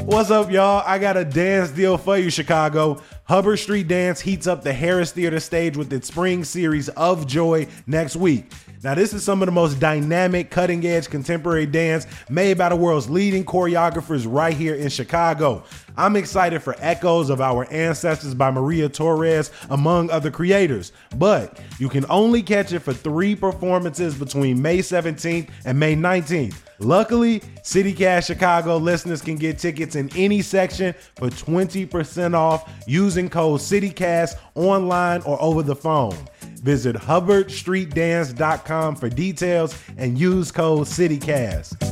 What's up, y'all? I got a dance deal for you, Chicago. Hubbard Street Dance heats up the Harris Theater stage with its spring series of Joy next week. Now, this is some of the most dynamic, cutting edge contemporary dance made by the world's leading choreographers right here in Chicago. I'm excited for echoes of our ancestors by Maria Torres, among other creators. But you can only catch it for three performances between May 17th and May 19th. Luckily, CityCast Chicago listeners can get tickets in any section for 20% off using code CityCast online or over the phone. Visit hubbardstreetdance.com for details and use code CityCast.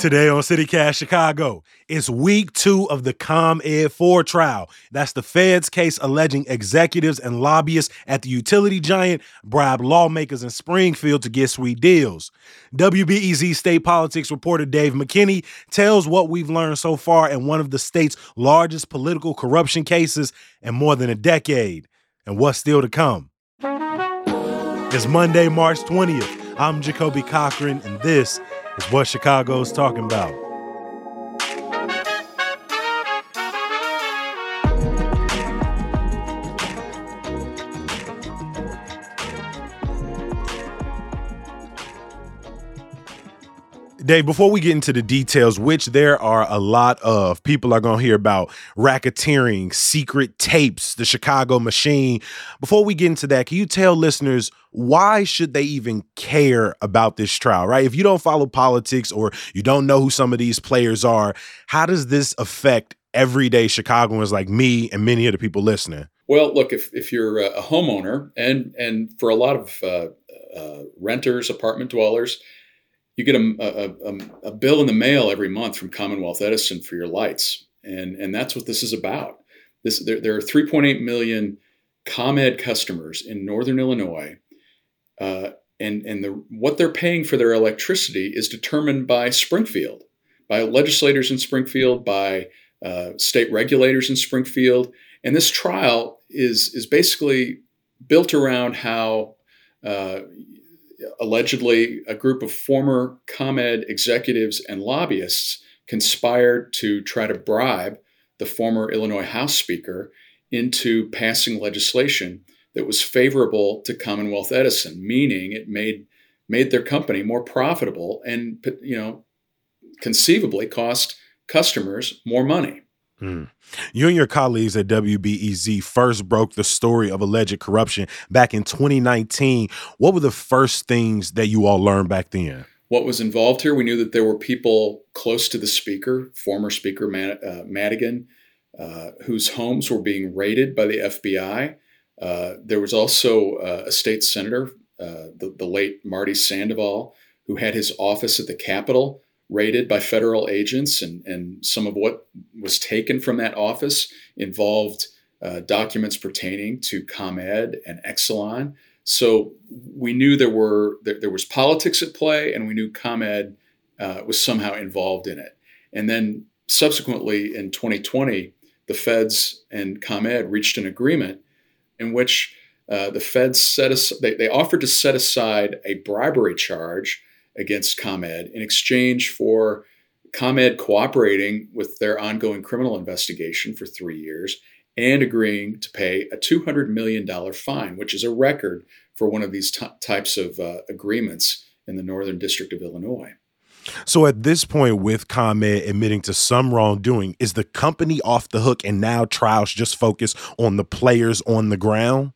Today on CityCast Chicago, it's week two of the ComEd 4 trial. That's the Fed's case alleging executives and lobbyists at the utility giant bribe lawmakers in Springfield to get sweet deals. WBEZ state politics reporter Dave McKinney tells what we've learned so far in one of the state's largest political corruption cases in more than a decade, and what's still to come. It's Monday, March 20th. I'm Jacoby Cochran, and this is what Chicago's talking about. Dave, before we get into the details, which there are a lot of, people are going to hear about racketeering, secret tapes, the Chicago machine. Before we get into that, can you tell listeners why should they even care about this trial, right? If you don't follow politics or you don't know who some of these players are, how does this affect everyday Chicagoans like me and many of the people listening? Well, look, if, if you're a homeowner and and for a lot of uh, uh, renters, apartment dwellers, you get a, a, a, bill in the mail every month from Commonwealth Edison for your lights, and and that's what this is about. This there, there are 3.8 million ComEd customers in Northern Illinois, uh, and and the what they're paying for their electricity is determined by Springfield, by legislators in Springfield, by uh, state regulators in Springfield, and this trial is is basically built around how uh, allegedly a group of former ComEd executives and lobbyists conspired to try to bribe the former Illinois House Speaker into passing legislation that was favorable to Commonwealth Edison, meaning it made made their company more profitable and you know conceivably cost customers more money. Mm. You and your colleagues at WBEZ first broke the story of alleged corruption back in 2019. What were the first things that you all learned back then? What was involved here? We knew that there were people close to the speaker, former Speaker uh, Madigan, uh, whose homes were being raided by the FBI. Uh, there was also uh, a state senator, uh, the, the late Marty Sandoval, who had his office at the Capitol raided by federal agents, and, and some of what was taken from that office involved uh, documents pertaining to ComEd and Exelon. So we knew there were there, there was politics at play, and we knew ComEd uh, was somehow involved in it. And then subsequently in 2020, the feds and ComEd reached an agreement in which uh, the feds set as, they, they offered to set aside a bribery charge against ComEd in exchange for ComEd cooperating with their ongoing criminal investigation for three years and agreeing to pay a $200 million fine, which is a record for one of these t- types of uh, agreements in the Northern District of Illinois. So at this point, with ComEd admitting to some wrongdoing, is the company off the hook and now trials just focus on the players on the ground?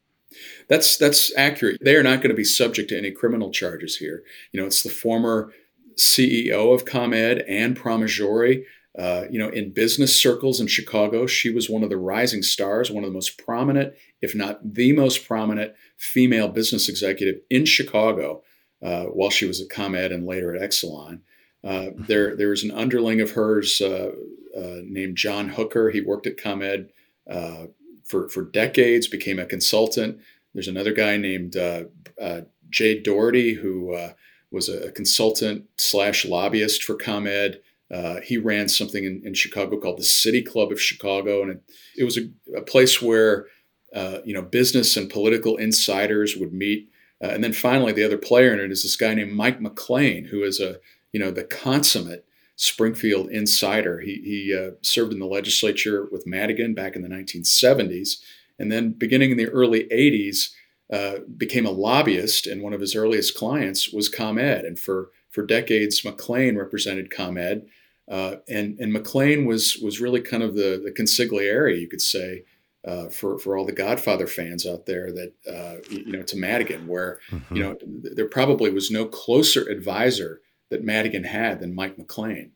That's that's accurate. They are not going to be subject to any criminal charges here. You know, it's the former CEO of ComEd, Anne Pramaggiore. Uh, you know, in business circles in Chicago, she was one of the rising stars, one of the most prominent, if not the most prominent, female business executive in Chicago uh, while she was at ComEd and later at Exelon. Uh, there, there was an underling of hers uh, uh, named John Hooker. He worked at ComEd uh, for, for decades, became a consultant. There's another guy named uh, uh, Jay Doherty who uh, was a consultant slash lobbyist for ComEd. Uh, he ran something in, in, Chicago called the City Club of Chicago, and it, it was a, a, place where uh, you know business and political insiders would meet and then finally, the other player in it is this guy named Mike McClain, who is a you know the consummate Springfield insider. He, he uh, served in the legislature with Madigan back in the 1970s, and then beginning in the early 80s, uh, became a lobbyist. And one of his earliest clients was ComEd, and for for decades, McClain represented ComEd. Uh, and and McClain was was really kind of the the consigliere, you could say, uh, for for all the Godfather fans out there that uh, you know to Madigan, where mm-hmm. you know there probably was no closer advisor that Madigan had than Mike McClain.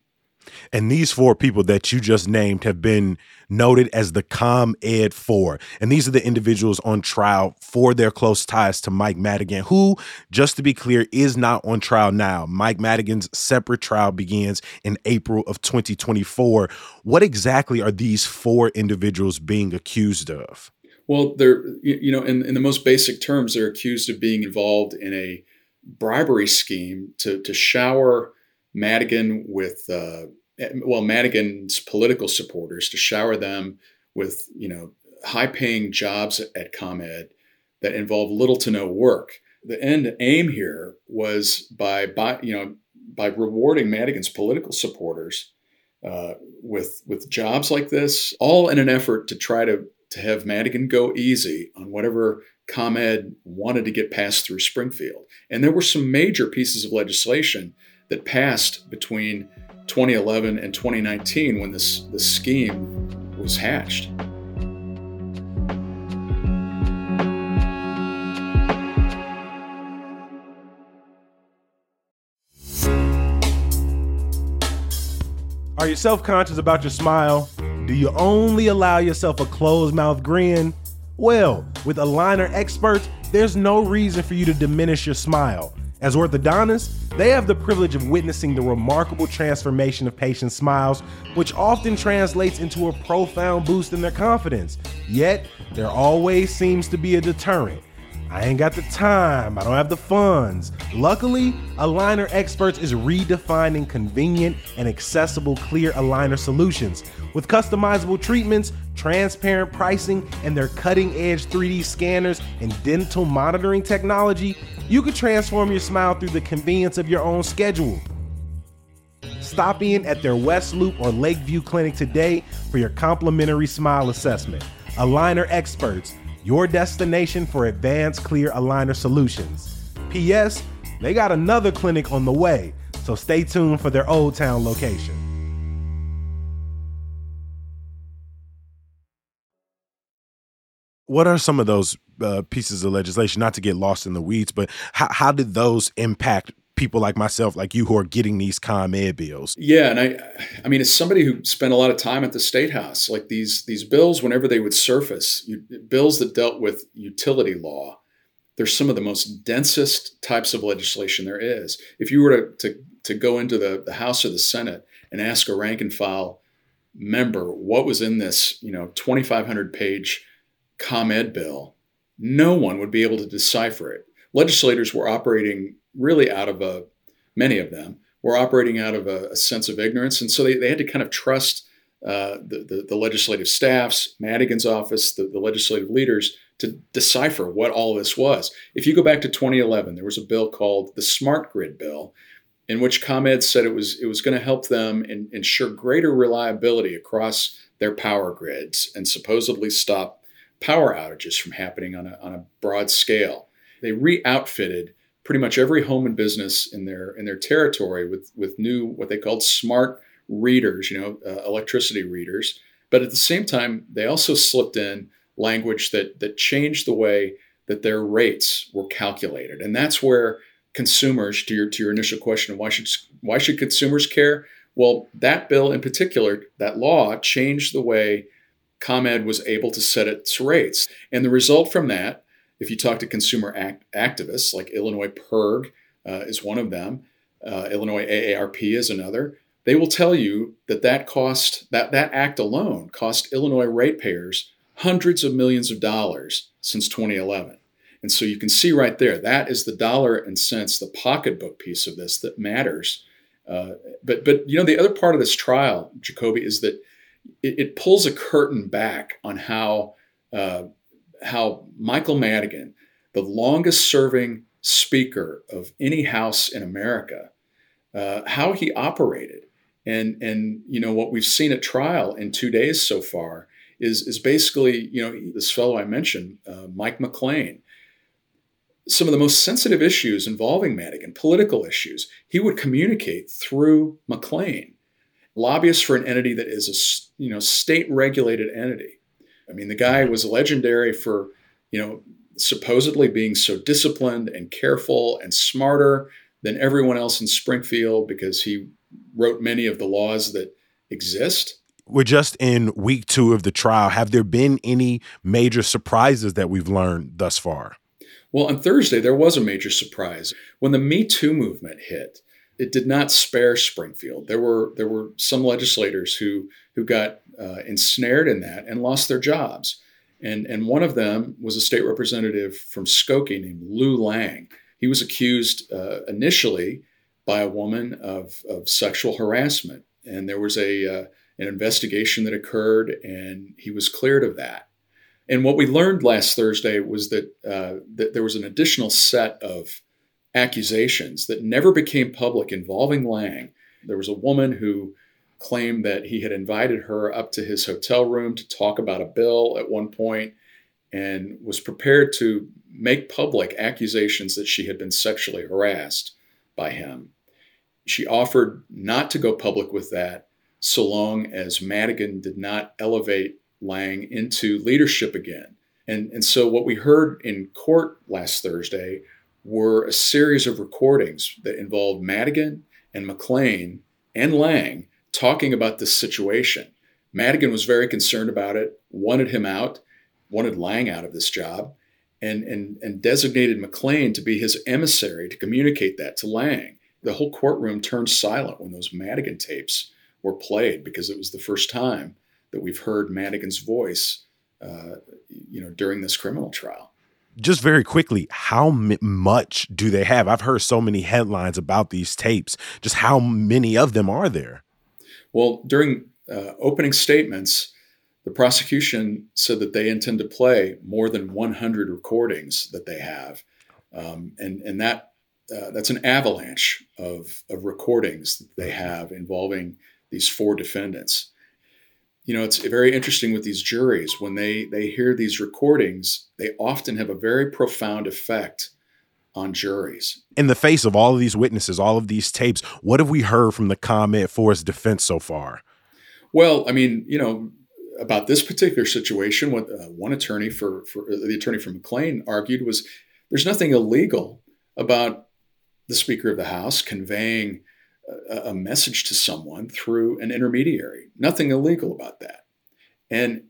And these four people that you just named have been noted as the ComEd Four. And these are the individuals on trial for their close ties to Mike Madigan, who, just to be clear, is not on trial now. Mike Madigan's separate trial begins in April of 2024. What exactly are these four individuals being accused of? Well, they're, you know, in, in the most basic terms, they're accused of being involved in a bribery scheme to, to shower Madigan with uh, well Madigan's political supporters to shower them with you know high-paying jobs at ComEd that involve little to no work. The end aim here was by, by you know by rewarding Madigan's political supporters uh, with with jobs like this, all in an effort to try to to have Madigan go easy on whatever ComEd wanted to get passed through Springfield. And there were some major pieces of legislation that passed between 2011 and 2019 when this, this scheme was hatched. Are you self conscious about your smile? Do you only allow yourself a closed mouth grin? Well, with Aligner experts, there's no reason for you to diminish your smile. As orthodontists, they have the privilege of witnessing the remarkable transformation of patients' smiles, which often translates into a profound boost in their confidence. Yet, there always seems to be a deterrent. I ain't got the time, I don't have the funds. Luckily, Aligner Experts is redefining convenient and accessible clear aligner solutions. With customizable treatments, transparent pricing, and their cutting edge 3D scanners and dental monitoring technology, you can transform your smile through the convenience of your own schedule. Stop in at their West Loop or Lakeview clinic today for your complimentary smile assessment. Aligner Experts your destination for advanced clear aligner solutions. P.S. They got another clinic on the way, so stay tuned for their Old Town location. What are some of those uh, pieces of legislation? Not to get lost in the weeds, but how, how did those impact people like myself, like you, who are getting these ComEd bills. Yeah, and I, I mean, as somebody who spent a lot of time at the state house, like these these bills, whenever they would surface, you, bills that dealt with utility law, they're some of the most densest types of legislation there is. If you were to to, to go into the, the House or the Senate and ask a rank and file member what was in this, you know, 2,500 page ComEd bill, no one would be able to decipher it. Legislators were operating really out of a, many of them were operating out of a, a sense of ignorance. And so they, they had to kind of trust uh, the, the, the, legislative staffs, Madigan's office, the, the legislative leaders to decipher what all this was. If you go back to 2011, there was a bill called the Smart Grid Bill, in which ComEd said it was it was going to help them in, ensure greater reliability across their power grids and supposedly stop power outages from happening on a, on a broad scale. They re-outfitted pretty much every home and business in their in their territory with with new what they called smart readers, you know, uh, electricity readers. But at the same time, they also slipped in language that that changed the way that their rates were calculated, and that's where consumers, to your to your initial question, why should why should consumers care? Well, that bill in particular, that law changed the way ComEd was able to set its rates, and the result from that if you talk to consumer act- activists, like Illinois PIRG uh, is one of them, uh, Illinois AARP is another, they will tell you that that cost that that act alone cost Illinois ratepayers hundreds of millions of dollars since 2011. And so you can see right there that is the dollar and cents, the pocketbook piece of this that matters. Uh, but but you know the other part of this trial, Jacoby, is that it, it pulls a curtain back on how uh, how Michael Madigan, the longest serving speaker of any house in America, uh, how he operated. And, and you know what we've seen at trial in two days so far is, is basically you know this fellow I mentioned, uh, Mike McClain, some of the most sensitive issues involving Madigan, political issues, he would communicate through McClain, lobbyist for an entity that is a you know state regulated entity. I mean, the guy was legendary for you know supposedly being so disciplined and careful and smarter than everyone else in Springfield because he wrote many of the laws that exist. We're just in week two of the trial. Have there been any major surprises that we've learned thus far? Well, on Thursday, there was a major surprise. When the Me Too movement hit, it did not spare Springfield. There were there were some legislators who who got uh, ensnared in that and lost their jobs. And, and one of them was a state representative from Skokie named Lou Lang. He was accused uh, initially by a woman of, of sexual harassment. And there was a, uh, an investigation that occurred, and he was cleared of that. And what we learned last Thursday was that, uh, that there was an additional set of accusations that never became public involving Lang. There was a woman who claimed that he had invited her up to his hotel room to talk about a bill at one point and was prepared to make public accusations that she had been sexually harassed by him. She offered not to go public with that so long as Madigan did not elevate Lang into leadership again. And, and so, what we heard in court last Thursday were a series of recordings that involved Madigan and McClain and Lang talking about this situation. Madigan was very concerned about it, wanted him out, wanted Lang out of this job, and, and, and designated McClain to be his emissary to communicate that to Lang. The whole courtroom turned silent when those Madigan tapes were played because it was the first time that we've heard Madigan's voice, uh, you know, during this criminal trial. Just very quickly, how m- much do they have? I've heard so many headlines about these tapes. Just how many of them are there? Well, during uh, opening statements, the prosecution said that they intend to play more than 100 recordings that they have, um, and and that uh, that's an avalanche of of recordings that they have involving these four defendants. You know, it's very interesting with these juries when they they hear these recordings, they often have a very profound effect on juries. In the face of all of these witnesses, all of these tapes, what have we heard from the ComEd Four his defense so far? Well, I mean, you know, about this particular situation, what uh, one attorney for, for uh, the attorney for McClain argued was there's nothing illegal about the Speaker of the House conveying a, message to someone through an intermediary. Nothing illegal about that. And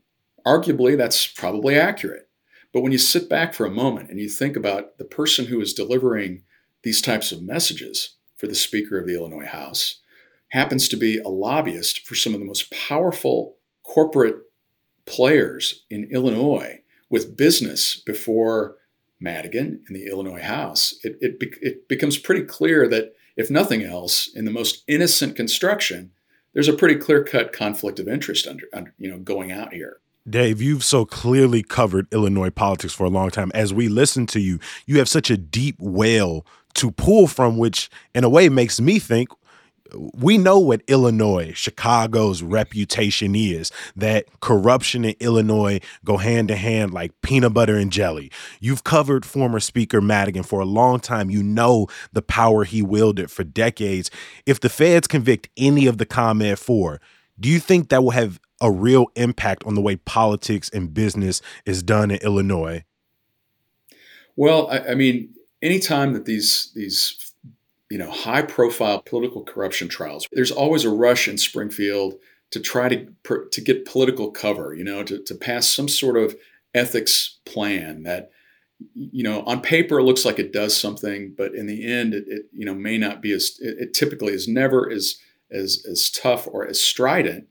arguably, that's probably accurate. But when you sit back for a moment and you think about the person who is delivering these types of messages for the Speaker of the Illinois House happens to be a lobbyist for some of the most powerful corporate players in Illinois with business before Madigan in the Illinois House, it, it, it becomes pretty clear that, if nothing else, in the most innocent construction, there's a pretty clear cut conflict of interest under, under, you know, going out here. Dave, you've so clearly covered Illinois politics for a long time. As we listen to you, you have such a deep well to pull from, which in a way makes me think we know what Illinois, Chicago's reputation is that corruption in Illinois go hand to hand like peanut butter and jelly. You've covered former Speaker Madigan for a long time. You know the power he wielded for decades. If the feds convict any of the ComEd Four, do you think that will have a real impact on the way politics and business is done in Illinois? Well, I, I mean, anytime that these these you know high profile political corruption trials, there's always a rush in Springfield to try to to get political cover, you know, to, to pass some sort of ethics plan that you know on paper it looks like it does something, but in the end it, it you know may not be as it, it typically is never as as as tough or as strident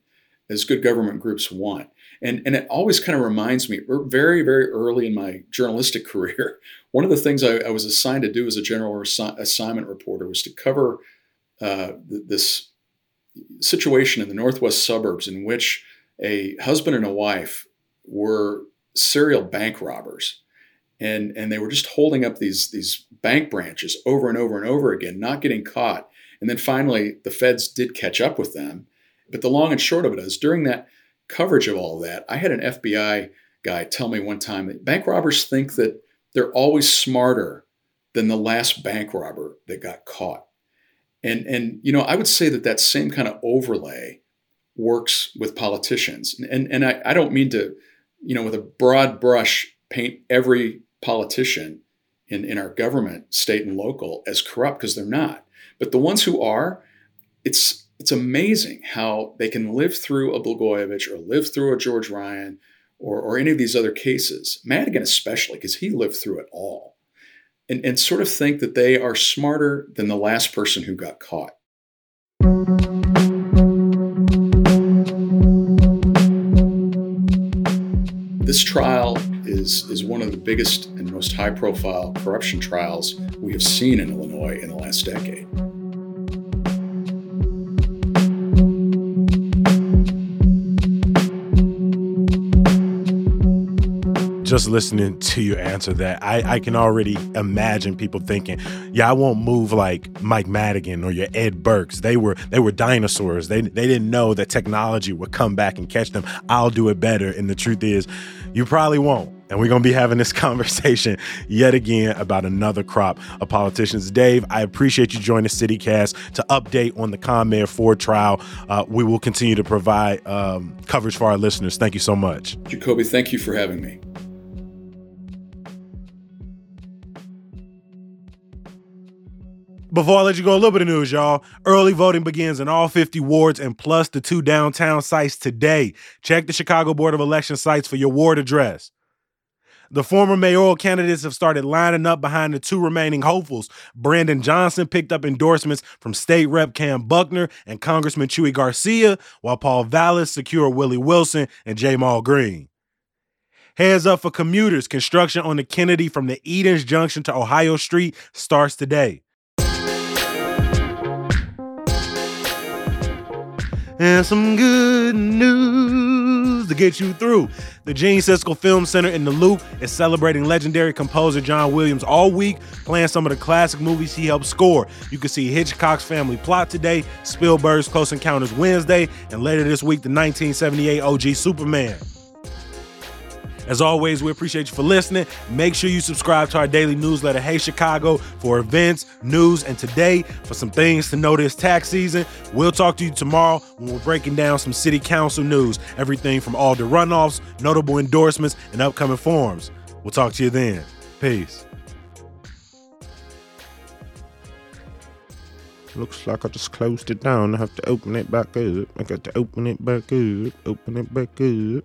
as good government groups want. And, and it always kind of reminds me, very, very early in my journalistic career, one of the things I, I was assigned to do as a general assi- assignment reporter was to cover uh, th- this situation in the northwest suburbs in which a husband and a wife were serial bank robbers. and and they were just holding up these these bank branches over and over and over again, not getting caught. And then finally, the feds did catch up with them. But the long and short of it is, during that coverage of all that, I had an FBI guy tell me one time that bank robbers think that they're always smarter than the last bank robber that got caught. And and you know, I would say that that same kind of overlay works with politicians. And and I, I don't mean to, you know, with a broad brush paint every politician in, in our government, state and local, as corrupt because they're not. But the ones who are, it's it's amazing how they can live through a Blagojevich or live through a George Ryan or, or any of these other cases, Madigan especially, because he lived through it all, and, and sort of think that they are smarter than the last person who got caught. This trial is, is one of the biggest and most high profile corruption trials we have seen in Illinois in the last decade. Just listening to you answer that, I, I can already imagine people thinking, yeah, I won't move like Mike Madigan or your Ed Burkes. They were they were dinosaurs. They they didn't know that technology would come back and catch them. I'll do it better. And the truth is, you probably won't. And we're going to be having this conversation yet again about another crop of politicians. Dave, I appreciate you joining CityCast to update on the ComEd Four trial. Uh, we will continue to provide um, coverage for our listeners. Thank you so much. Jacoby, thank you for having me. Before I let you go, a little bit of news, y'all. Early voting begins in all 50 wards and plus the two downtown sites today. Check the Chicago Board of Election sites for your ward address. The former mayoral candidates have started lining up behind the two remaining hopefuls. Brandon Johnson picked up endorsements from State Rep Kam Buckner and Congressman Chuy Garcia, while Paul Vallas secured Willie Wilson and Ja'Mal Green. Heads up for commuters. Construction on the Kennedy from the Edens Junction to Ohio Street starts today. And some good news to get you through. The Gene Siskel Film Center in the Loop is celebrating legendary composer John Williams all week, playing some of the classic movies he helped score. You can see Hitchcock's Family Plot today, Spielberg's Close Encounters Wednesday, and later this week, the 1978 OG Superman. As always, we appreciate you for listening. Make sure you subscribe to our daily newsletter, Hey Chicago, for events, news, and today for some things to this tax season. We'll talk to you tomorrow when we're breaking down some city council news, everything from all the runoffs, notable endorsements, and upcoming forms. We'll talk to you then. Peace. Looks like I just closed it down. I have to open it back up. I got to open it back up. Open it back up